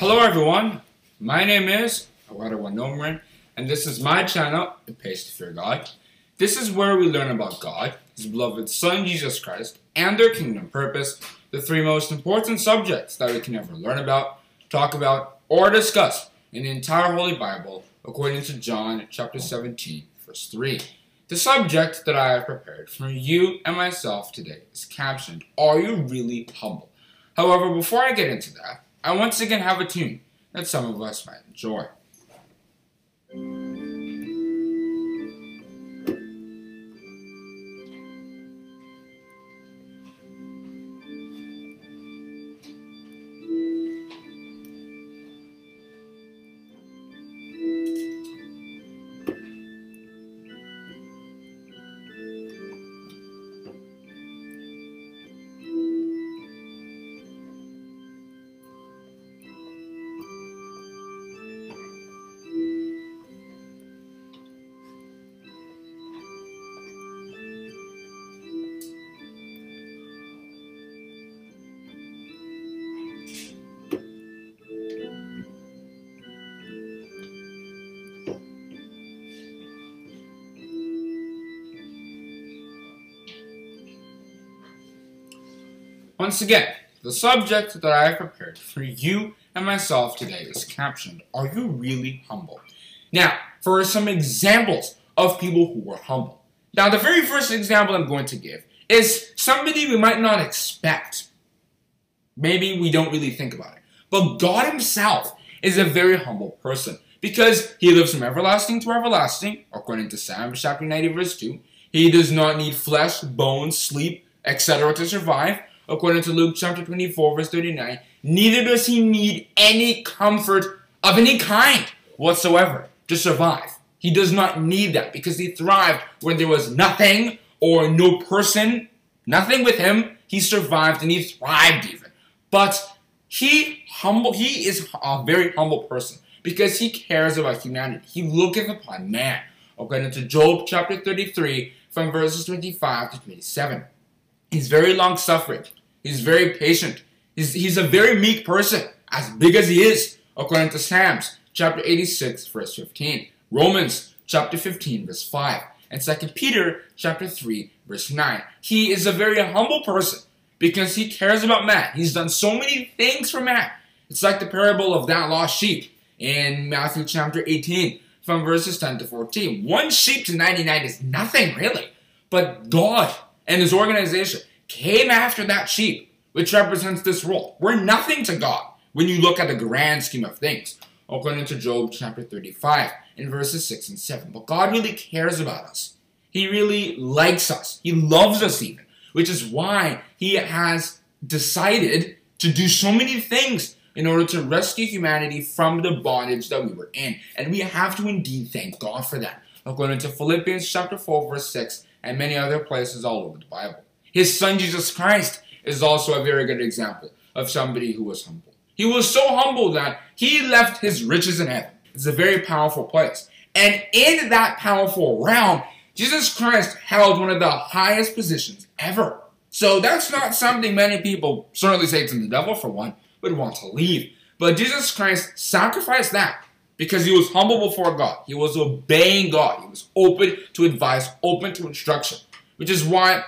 Hello everyone, my name is Awadawa Nomrin, and this is my channel, It Pays to Fear God. This is where we learn about God, His beloved Son Jesus Christ, and their kingdom purpose, the three most important subjects that we can ever learn about, talk about, or discuss in the entire Holy Bible, according to John chapter 17, verse 3. The subject that I have prepared for you and myself today is captioned, Are You Really Humble? However, before I get into that, I once again have a tune that some of us might enjoy. Once again, the subject that I have prepared for you and myself today is captioned, Are you really humble? Now, for some examples of people who were humble. Now, the very first example I'm going to give is somebody we might not expect. Maybe we don't really think about it. But God Himself is a very humble person because He lives from everlasting to everlasting, according to Psalm chapter 90, verse 2. He does not need flesh, bones, sleep, etc. to survive according to Luke chapter 24, verse 39, neither does he need any comfort of any kind whatsoever to survive. He does not need that because he thrived when there was nothing or no person, nothing with him. He survived and he thrived even. But he humble he is a very humble person because he cares about humanity. He looketh upon man. According to Job chapter 33 from verses 25 to 27. He's very long suffering. He's very patient. He's, he's a very meek person, as big as he is, according to Psalms chapter 86, verse 15, Romans chapter 15, verse 5, and 2 Peter chapter 3, verse 9. He is a very humble person because he cares about man. He's done so many things for man. It's like the parable of that lost sheep in Matthew chapter 18 from verses 10 to 14. One sheep to 99 is nothing really, but God and his organization came after that sheep, which represents this role. We're nothing to God when you look at the grand scheme of things, according to Job chapter 35 in verses 6 and 7. But God really cares about us. He really likes us. He loves us even, which is why he has decided to do so many things in order to rescue humanity from the bondage that we were in. And we have to indeed thank God for that, according to Philippians chapter 4 verse 6 and many other places all over the Bible. His son Jesus Christ is also a very good example of somebody who was humble. He was so humble that he left his riches in heaven. It's a very powerful place. And in that powerful realm, Jesus Christ held one of the highest positions ever. So that's not something many people, certainly Satan the devil for one, would want to leave. But Jesus Christ sacrificed that because he was humble before God. He was obeying God. He was open to advice, open to instruction. Which is why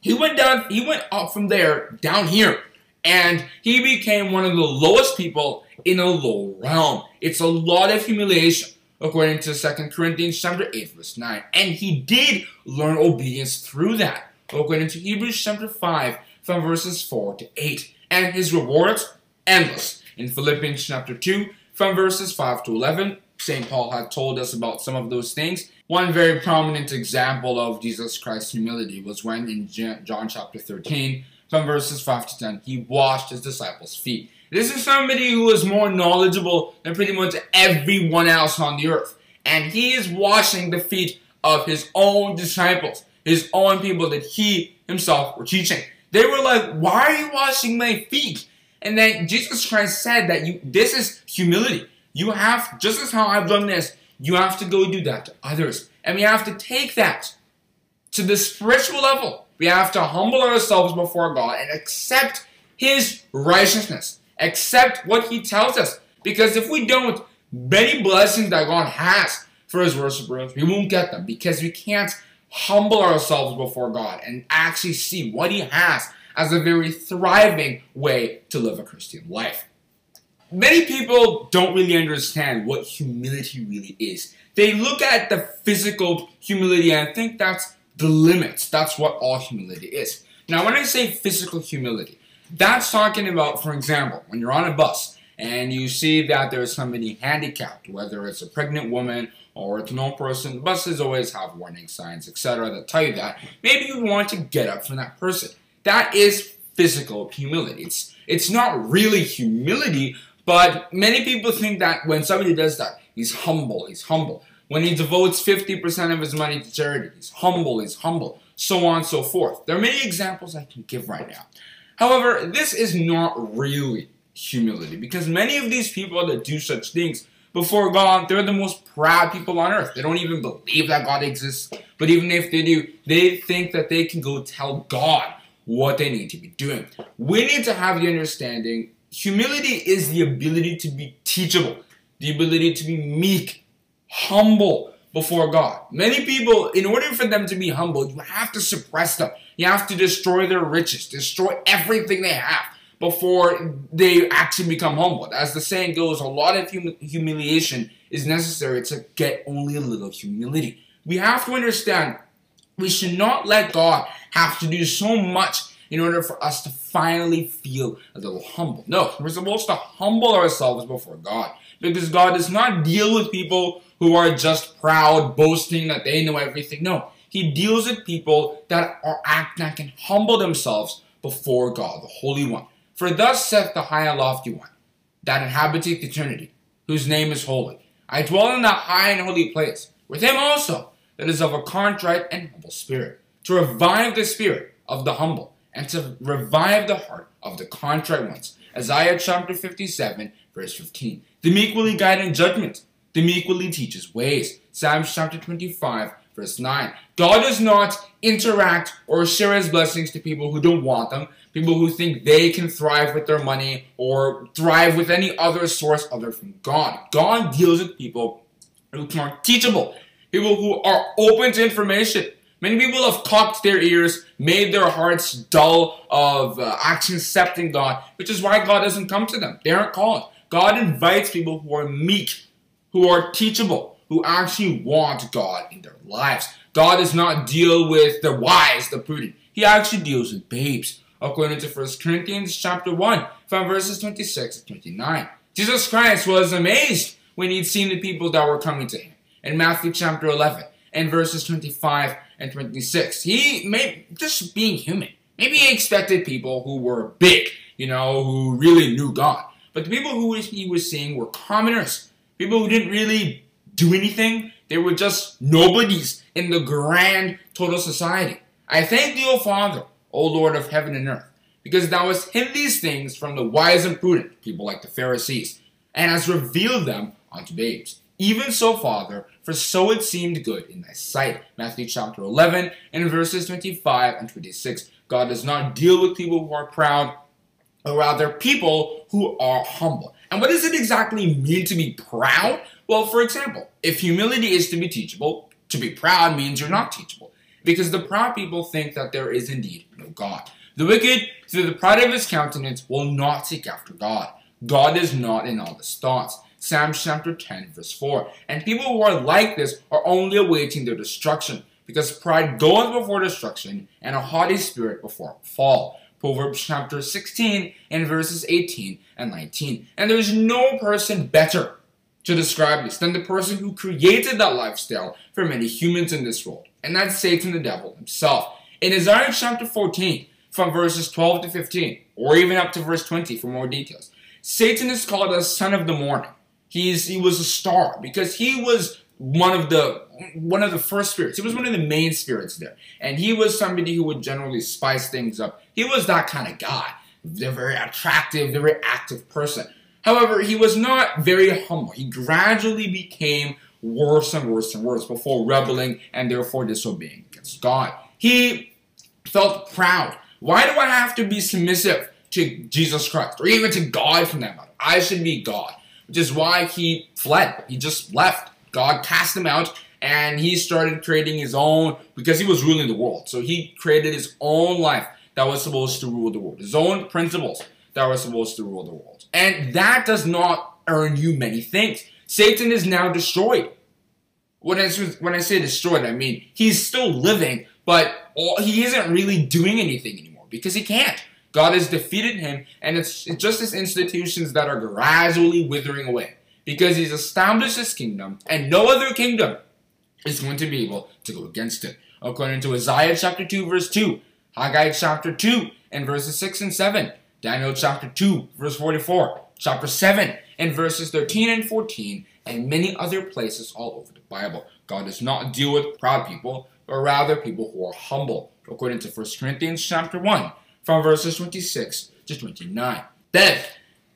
he went down, he went up from there down here, and he became one of the lowest people in a low realm. It's a lot of humiliation, according to 2 Corinthians chapter 8, verse 9. And he did learn obedience through that, according to Hebrews chapter 5, from verses 4 to 8. And his rewards, endless. In Philippians chapter 2, from verses 5 to 11, St. Paul had told us about some of those things. One very prominent example of Jesus Christ's humility was when in John chapter 13, from verses 5 to 10, he washed his disciples' feet. This is somebody who is more knowledgeable than pretty much everyone else on the earth. And he is washing the feet of his own disciples, his own people that he himself were teaching. They were like, Why are you washing my feet? And then Jesus Christ said that you this is humility. You have, just as how I've done this, you have to go do that to others. And we have to take that to the spiritual level. We have to humble ourselves before God and accept His righteousness. Accept what He tells us. Because if we don't, many blessings that God has for his worshipers, we won't get them because we can't humble ourselves before God and actually see what he has as a very thriving way to live a Christian life. Many people don't really understand what humility really is. They look at the physical humility and think that's the limits. That's what all humility is. Now, when I say physical humility, that's talking about, for example, when you're on a bus and you see that there's somebody handicapped, whether it's a pregnant woman or it's an old person, buses always have warning signs, etc., that tell you that. Maybe you want to get up from that person. That is physical humility. It's it's not really humility, but many people think that when somebody does that, he's humble, he's humble. When he devotes 50% of his money to charity, he's humble, he's humble, so on and so forth. There are many examples I can give right now. However, this is not really humility because many of these people that do such things before God, they're the most proud people on earth. They don't even believe that God exists. But even if they do, they think that they can go tell God what they need to be doing. We need to have the understanding humility is the ability to be teachable, the ability to be meek, humble before God. Many people, in order for them to be humble, you have to suppress them. You have to destroy their riches, destroy everything they have before they actually become humble. As the saying goes, a lot of hum humiliation is necessary to get only a little humility. We have to understand we should not let God have to do so much in order for us to finally feel a little humble. No, we're supposed to humble ourselves before God because God does not deal with people who are just proud, boasting that they know everything. No, He deals with people that are act that can humble themselves before God, the Holy One. For thus saith the high and lofty one, that inhabiteth eternity, whose name is holy. I dwell in that high and holy place, with him also that is of a contrite and humble spirit, to revive the spirit of the humble, and to revive the heart of the contrite ones. Isaiah chapter 57, verse 15. The meek will guide in judgment. The meek will teach his ways. Psalms chapter 25, verse 9. God does not interact or share his blessings to people who don't want them, people who think they can thrive with their money or thrive with any other source other from God. God deals with people who are teachable, people who are open to information. Many people have cocked their ears, made their hearts dull of uh, actually accepting God, which is why God doesn't come to them. They aren't called. God invites people who are meek, who are teachable, who actually want God in their lives. God does not deal with the wise, the prudent. He actually deals with babes according to 1 Corinthians chapter 1, from verses 26 to 29. Jesus Christ was amazed when he'd seen the people that were coming to him. In Matthew chapter 11, and verses 25 and 26. He may just being human. Maybe he expected people who were big, you know, who really knew God. But the people who he was seeing were commoners, people who didn't really do anything. They were just nobodies in the grand total society. I thank thee, O Father, O Lord of heaven and earth, because thou hast hid these things from the wise and prudent, people like the Pharisees, and hast revealed them unto babes. Even so, Father, for so it seemed good in thy sight. Matthew chapter 11 and verses 25 and 26. God does not deal with people who are proud, or rather people who are humble. And what does it exactly mean to be proud? Well, for example, if humility is to be teachable, to be proud means you're not teachable because the proud people think that there is indeed no God. The wicked, through the pride of his countenance, will not seek after God. God is not in all his thoughts. Psalms chapter 10, verse 4. And people who are like this are only awaiting their destruction, because pride goeth before destruction, and a haughty spirit before fall. Proverbs chapter 16 and verses 18 and 19. And there's no person better to describe this than the person who created that lifestyle for many humans in this world and that's Satan the devil himself. In Isaiah chapter 14, from verses 12 to 15, or even up to verse 20 for more details, Satan is called a son of the morning. He's, he was a star because he was one of the one of the first spirits. He was one of the main spirits there, and he was somebody who would generally spice things up. He was that kind of guy, a very attractive, very active person. However, he was not very humble. He gradually became worse and worse and worse before rebelling and therefore disobeying against God. He felt proud. Why do I have to be submissive to Jesus Christ or even to God from that matter? I should be God. Which is why he fled. He just left. God cast him out, and he started creating his own because he was ruling the world. So he created his own life that was supposed to rule the world, his own principles that were supposed to rule the world. And that does not earn you many things. Satan is now destroyed. When I, when I say destroyed, I mean he's still living, but he isn't really doing anything anymore because he can't. God has defeated him, and it's, just his institutions that are gradually withering away because he's established his kingdom, and no other kingdom is going to be able to go against it. According to Isaiah chapter 2, verse 2, Haggai chapter 2, and verses 6 and 7, Daniel chapter 2, verse 44, chapter 7, and verses 13 and 14, and many other places all over the Bible. God does not deal with proud people, but rather people who are humble, according to 1 Corinthians chapter 1, from verses 26 to 29. Then,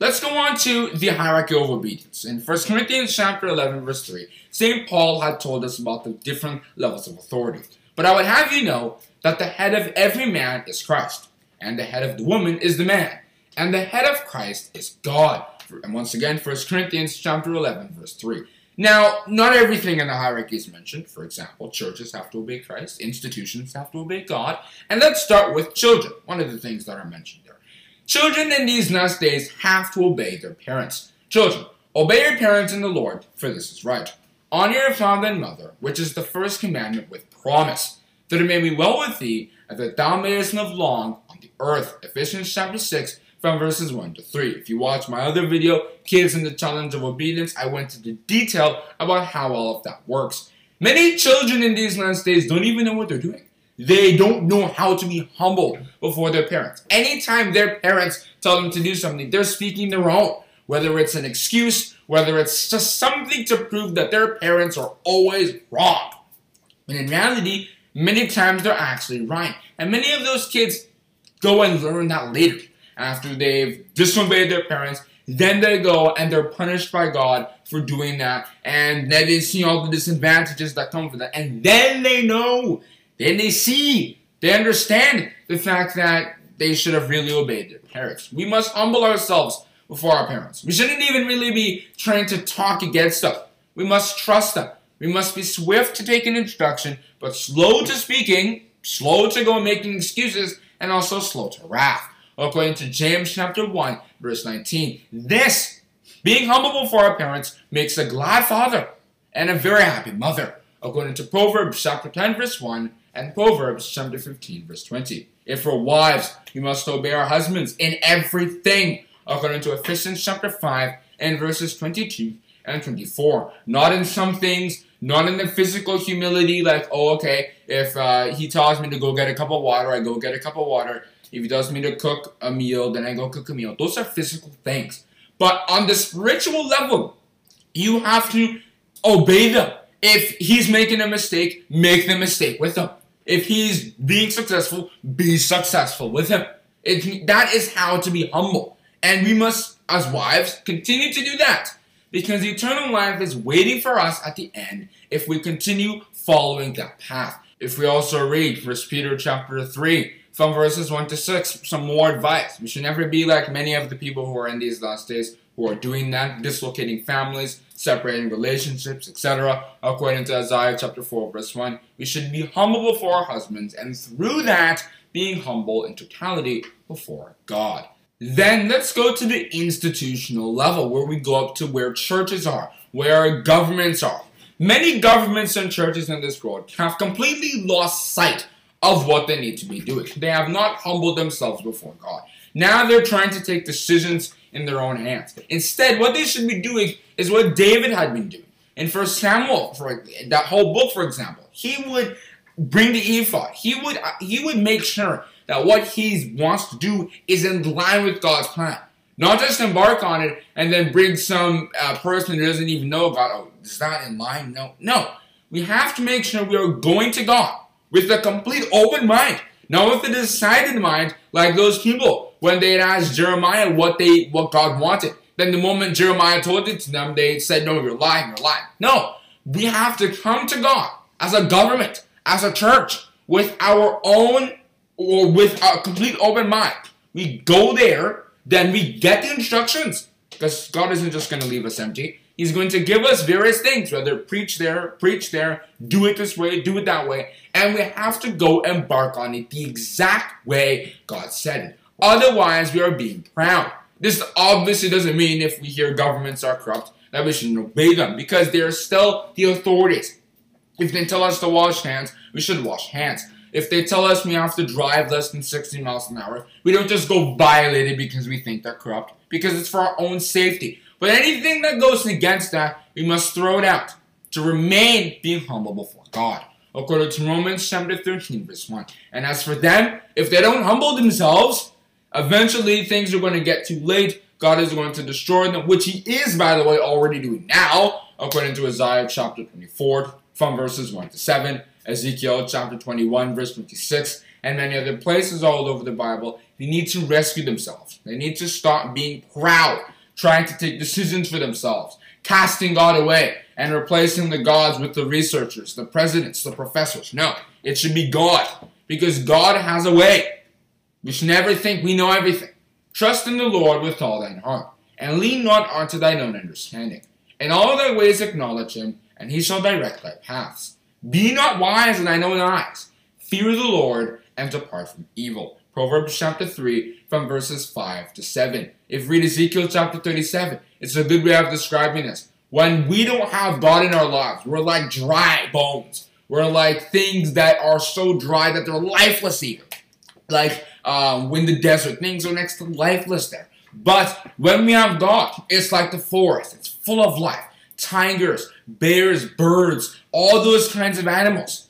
let's go on to the hierarchy of obedience. In 1 Corinthians chapter 11, verse 3, St. Paul had told us about the different levels of authority. But I would have you know that the head of every man is Christ, and the head of the woman is the man, and the head of Christ is God. And once again, 1 Corinthians chapter 11, verse 3. Now, not everything in the hierarchy is mentioned. For example, churches have to obey Christ, institutions have to obey God. And let's start with children, one of the things that are mentioned there. Children in these last days have to obey their parents. Children, obey your parents in the Lord, for this is right. Honor your father and mother, which is the first commandment with promise, that it may be well with thee, and that thou mayest live long on the earth. Ephesians chapter 6, from verses 1 to 3. If you watch my other video, Kids in the Challenge of Obedience, I went into detail about how all of that works. Many children in these last days don't even know what they're doing. They don't know how to be humble before their parents. Anytime their parents tell them to do something, they're speaking their own. Whether it's an excuse, whether it's just something to prove that their parents are always wrong. And in reality, many times they're actually right. And many of those kids go and learn that later after they've disobeyed their parents. Then they go and they're punished by God for doing that. And then they see all the disadvantages that come from that. And then they know, then they see, they understand the fact that they should have really obeyed their parents. We must humble ourselves before our parents. We shouldn't even really be trying to talk against them. We must trust them. We must be swift to take an instruction, but slow to speaking, slow to go making excuses, and also slow to wrath according to James chapter 1, verse 19. This, being humble before our parents, makes a glad father and a very happy mother, according to Proverbs chapter 10, verse 1, and Proverbs chapter 15, verse 20. If for wives, we must obey our husbands in everything, according to Ephesians chapter 5, and verses 22 and 24. Not in some things, not in the physical humility, like, oh, okay, if uh, he tells me to go get a cup of water, I go get a cup of water. If he tells me to cook a meal, then I go cook a meal. Those are physical things. But on the spiritual level, you have to obey them. If he's making a mistake, make the mistake with him. If he's being successful, be successful with him. It, that is how to be humble. And we must, as wives, continue to do that. Because eternal life is waiting for us at the end if we continue following that path. If we also read 1 Peter chapter 3, from verses 1 to 6, some more advice. We should never be like many of the people who are in these last days who are doing that, dislocating families, separating relationships, etc. According to Isaiah chapter 4, verse 1, we should be humble before our husbands, and through that, being humble in totality before God. Then let's go to the institutional level, where we go up to where churches are, where governments are. Many governments and churches in this world have completely lost sight of what they need to be doing. They have not humbled themselves before God. Now they're trying to take decisions in their own hands. Instead, what they should be doing is what David had been doing. In First Samuel, for that whole book, for example, he would bring the ephod. He would he would make sure that what he wants to do is in line with God's plan. Not just embark on it and then bring some uh, person who doesn't even know God. Oh, is that in line? No, no. We have to make sure we are going to God with a complete open mind, not with a decided mind, like those people when they asked Jeremiah what they what God wanted. Then the moment Jeremiah told it to them, they said, "No, you're lying. You're lying." No, we have to come to God as a government, as a church, with our own or with a complete open mind. We go there, then we get the instructions. Because God isn't just going to leave us empty. He's going to give us various things, whether preach there, preach there, do it this way, do it that way. And we have to go embark on it the exact way God said it. Otherwise, we are being proud. This obviously doesn't mean if we hear governments are corrupt that we shouldn't obey them because they are still the authorities. If they tell us to wash hands, we should wash hands. If they tell us we have to drive less than 60 miles an hour, we don't just go violate it because we think they're corrupt, because it's for our own safety. But anything that goes against that, we must throw it out to remain being humble before God. According to Romans chapter 13, verse 1. And as for them, if they don't humble themselves, eventually things are going to get too late. God is going to destroy them, which He is, by the way, already doing now, according to Isaiah chapter 24, from verses 1 to 7. Ezekiel chapter 21, verse 26, and many other places all over the Bible, they need to rescue themselves. They need to stop being proud, trying to take decisions for themselves, casting God away, and replacing the gods with the researchers, the presidents, the professors. No, it should be God, because God has a way. We should never think we know everything. Trust in the Lord with all thine heart, and lean not unto thine own understanding. In all thy ways acknowledge him, and he shall direct thy paths. Be not wise in thine own eyes. Fear the Lord and depart from evil. Proverbs chapter 3 from verses 5 to 7. If read Ezekiel chapter 37, it's a good way of describing this. When we don't have God in our lives, we're like dry bones. We're like things that are so dry that they're lifeless even. Like um, when the desert, things are next to lifeless there. But when we have God, it's like the forest. It's full of life tigers, bears, birds, all those kinds of animals.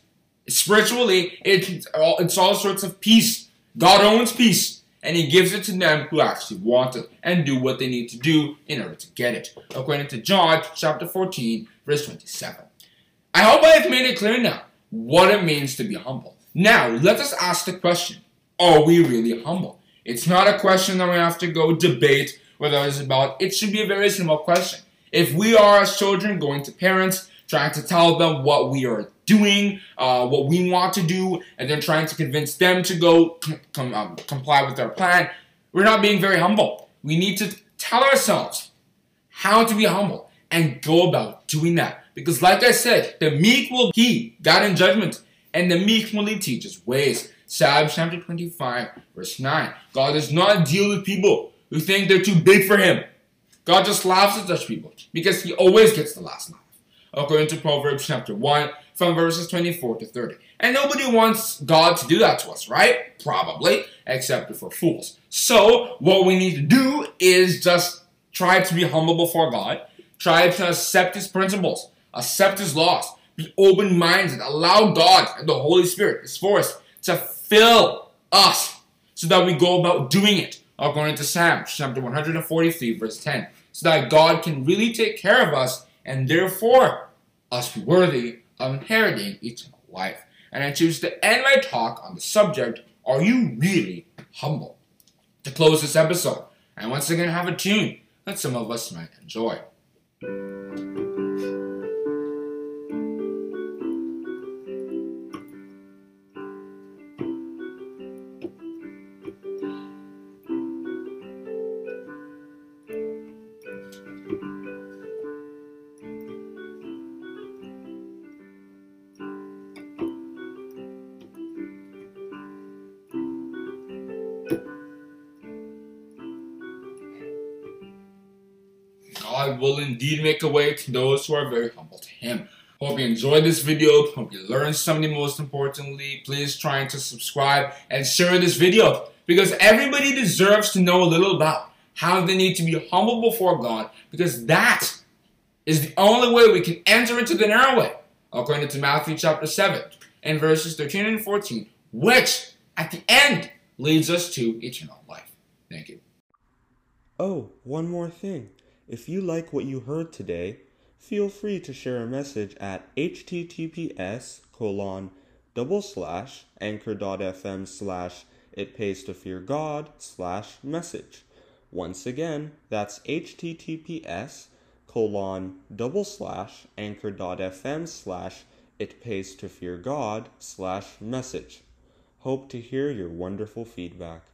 Spiritually, it's all, it's all sorts of peace. God owns peace, and He gives it to them who actually want it and do what they need to do in order to get it. According to John chapter 14, verse 27. I hope I have made it clear now what it means to be humble. Now, let us ask the question Are we really humble? It's not a question that we have to go debate whether it's about. It should be a very simple question. If we are as children going to parents, trying to tell them what we are doing, uh, what we want to do, and then trying to convince them to go com um, comply with our plan, we're not being very humble. We need to tell ourselves how to be humble and go about doing that. Because like I said, the meek will he, God in judgment, and the meek will teach his ways. Psalms chapter 25, verse 9. God does not deal with people who think they're too big for him. God just laughs at such people because he always gets the last laugh. According to Proverbs chapter 1, from verses 24 to 30. And nobody wants God to do that to us, right? Probably, except for fools. So, what we need to do is just try to be humble before God, try to accept His principles, accept His laws, be open minded, allow God and the Holy Spirit, His force, to fill us so that we go about doing it according to Psalm chapter 143, verse 10, so that God can really take care of us and therefore us worthy of inheriting eternal life. And I choose to end my talk on the subject Are you really humble? To close this episode, I once again have a tune that some of us might enjoy. Will indeed make a way to those who are very humble to Him. Hope you enjoyed this video. Hope you learned something most importantly. Please try to subscribe and share this video because everybody deserves to know a little about how they need to be humble before God because that is the only way we can enter into the narrow way, according to Matthew chapter 7 and verses 13 and 14, which at the end leads us to eternal life. Thank you. Oh, one more thing. If you like what you heard today, feel free to share a message at https colon double slash anchor.fm slash it pays to fear God slash message. Once again, that's https colon double slash anchor.fm slash it pays to fear God slash message. Hope to hear your wonderful feedback.